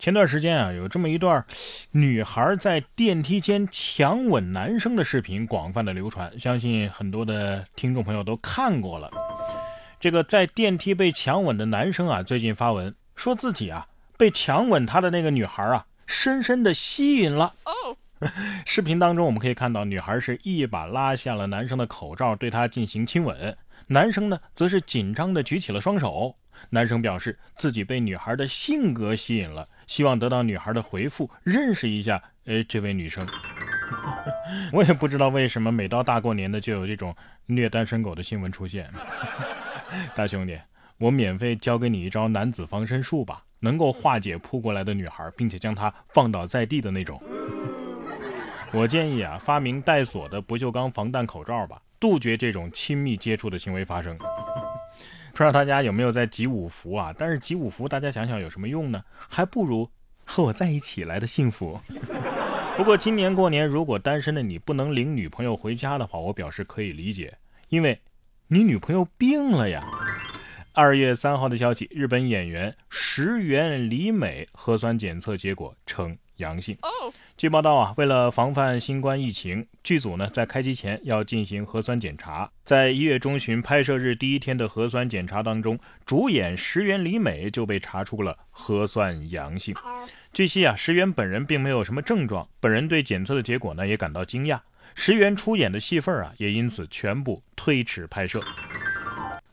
前段时间啊，有这么一段女孩在电梯间强吻男生的视频广泛的流传，相信很多的听众朋友都看过了。这个在电梯被强吻的男生啊，最近发文说自己啊被强吻他的那个女孩啊，深深的吸引了。视频当中我们可以看到，女孩是一把拉下了男生的口罩，对他进行亲吻，男生呢则是紧张的举起了双手。男生表示自己被女孩的性格吸引了。希望得到女孩的回复，认识一下，哎，这位女生。我也不知道为什么每到大过年的就有这种虐单身狗的新闻出现。大兄弟，我免费教给你一招男子防身术吧，能够化解扑过来的女孩，并且将她放倒在地的那种。我建议啊，发明带锁的不锈钢防弹口罩吧，杜绝这种亲密接触的行为发生。不知道大家有没有在集五福啊？但是集五福，大家想想有什么用呢？还不如和我在一起来的幸福。不过今年过年，如果单身的你不能领女朋友回家的话，我表示可以理解，因为你女朋友病了呀。二月三号的消息，日本演员石原里美核酸检测结果呈阳性。据报道啊，为了防范新冠疫情，剧组呢在开机前要进行核酸检查。在一月中旬拍摄日第一天的核酸检查当中，主演石原里美就被查出了核酸阳性。据悉啊，石原本人并没有什么症状，本人对检测的结果呢也感到惊讶。石原出演的戏份啊也因此全部推迟拍摄。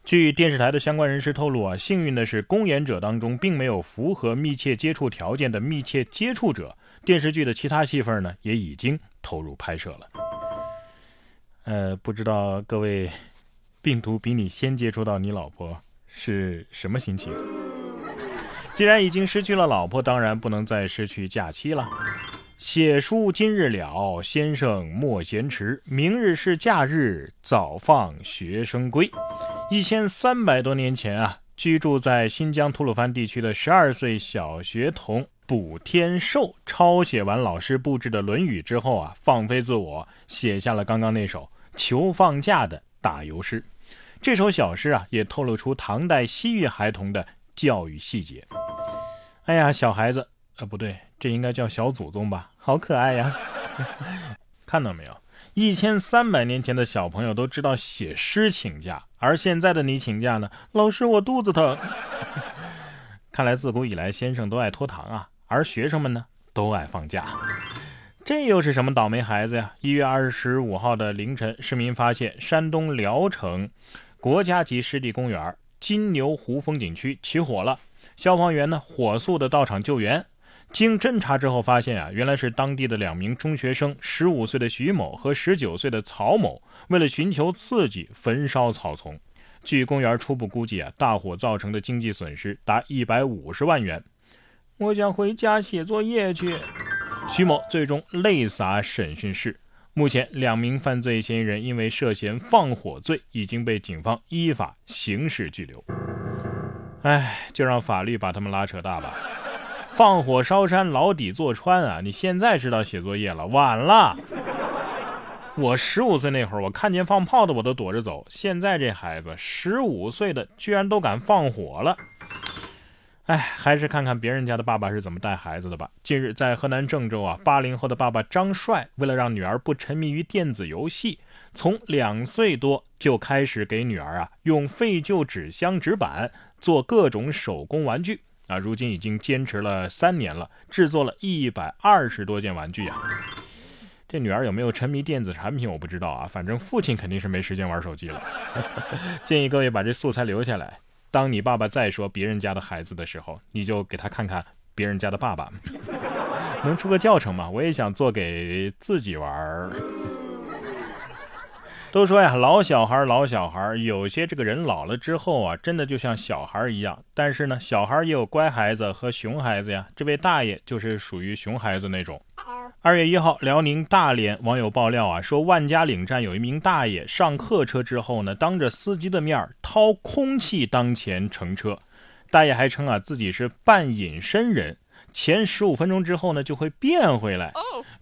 据电视台的相关人士透露啊，幸运的是公演者当中并没有符合密切接触条件的密切接触者。电视剧的其他戏份呢，也已经投入拍摄了。呃，不知道各位，病毒比你先接触到你老婆是什么心情？既然已经失去了老婆，当然不能再失去假期了。写书今日了，先生莫闲迟，明日是假日，早放学生归。一千三百多年前啊，居住在新疆吐鲁番地区的十二岁小学童。卜天寿抄写完老师布置的《论语》之后啊，放飞自我，写下了刚刚那首求放假的打油诗。这首小诗啊，也透露出唐代西域孩童的教育细节。哎呀，小孩子，呃，不对，这应该叫小祖宗吧？好可爱呀！看到没有？一千三百年前的小朋友都知道写诗请假，而现在的你请假呢？老师，我肚子疼。看来自古以来，先生都爱拖堂啊。而学生们呢，都爱放假，这又是什么倒霉孩子呀？一月二十五号的凌晨，市民发现山东聊城国家级湿地公园金牛湖风景区起火了，消防员呢火速的到场救援。经侦查之后发现啊，原来是当地的两名中学生，十五岁的徐某和十九岁的曹某，为了寻求刺激，焚烧草丛。据公园初步估计啊，大火造成的经济损失达一百五十万元。我想回家写作业去。徐某最终泪洒审讯室。目前，两名犯罪嫌疑人因为涉嫌放火罪，已经被警方依法刑事拘留。哎，就让法律把他们拉扯大吧。放火烧山，牢底坐穿啊！你现在知道写作业了，晚了。我十五岁那会儿，我看见放炮的我都躲着走。现在这孩子十五岁的，居然都敢放火了。哎，还是看看别人家的爸爸是怎么带孩子的吧。近日，在河南郑州啊，八零后的爸爸张帅为了让女儿不沉迷于电子游戏，从两岁多就开始给女儿啊用废旧纸箱、纸板做各种手工玩具啊，如今已经坚持了三年了，制作了一百二十多件玩具呀。这女儿有没有沉迷电子产品我不知道啊，反正父亲肯定是没时间玩手机了。建议各位把这素材留下来。当你爸爸再说别人家的孩子的时候，你就给他看看别人家的爸爸，能出个教程吗？我也想做给自己玩儿。都说呀，老小孩，老小孩，有些这个人老了之后啊，真的就像小孩一样。但是呢，小孩也有乖孩子和熊孩子呀。这位大爷就是属于熊孩子那种。二月一号，辽宁大连网友爆料啊，说万家岭站有一名大爷上客车之后呢，当着司机的面掏空气当前乘车。大爷还称啊，自己是半隐身人，前十五分钟之后呢就会变回来。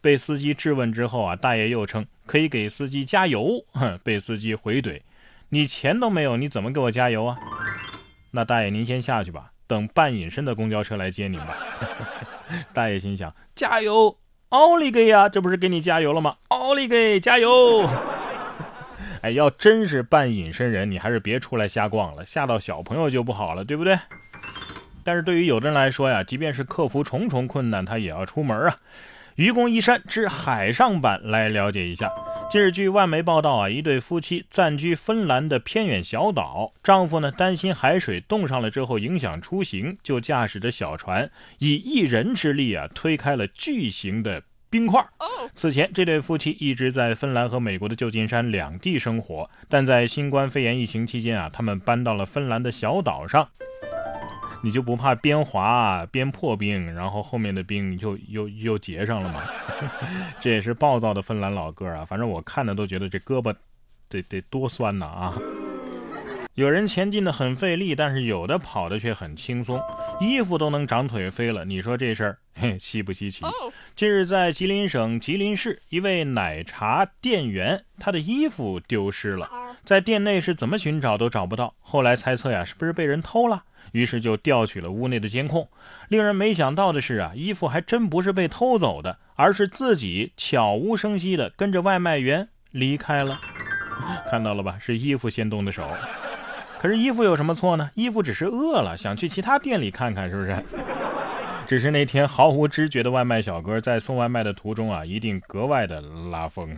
被司机质问之后啊，大爷又称可以给司机加油。哼，被司机回怼：“你钱都没有，你怎么给我加油啊？”那大爷您先下去吧，等半隐身的公交车来接您吧。大爷心想：加油。奥利给呀，这不是给你加油了吗？奥利给，加油！哎，要真是半隐身人，你还是别出来瞎逛了，吓到小朋友就不好了，对不对？但是对于有的人来说呀，即便是克服重重困难，他也要出门啊。愚公移山之海上版，来了解一下。近日，据外媒报道啊，一对夫妻暂居芬兰的偏远小岛，丈夫呢担心海水冻上了之后影响出行，就驾驶着小船，以一人之力啊推开了巨型的冰块。此前，这对夫妻一直在芬兰和美国的旧金山两地生活，但在新冠肺炎疫情期间啊，他们搬到了芬兰的小岛上。你就不怕边滑边破冰，然后后面的冰又又又结上了吗？这也是暴躁的芬兰老哥啊！反正我看的都觉得这胳膊得得多酸呐啊！有人前进的很费力，但是有的跑的却很轻松，衣服都能长腿飞了。你说这事儿 稀不稀奇？近日在吉林省吉林市，一位奶茶店员他的衣服丢失了，在店内是怎么寻找都找不到。后来猜测呀，是不是被人偷了？于是就调取了屋内的监控，令人没想到的是啊，衣服还真不是被偷走的，而是自己悄无声息的跟着外卖员离开了。看到了吧，是衣服先动的手。可是衣服有什么错呢？衣服只是饿了，想去其他店里看看，是不是？只是那天毫无知觉的外卖小哥在送外卖的途中啊，一定格外的拉风。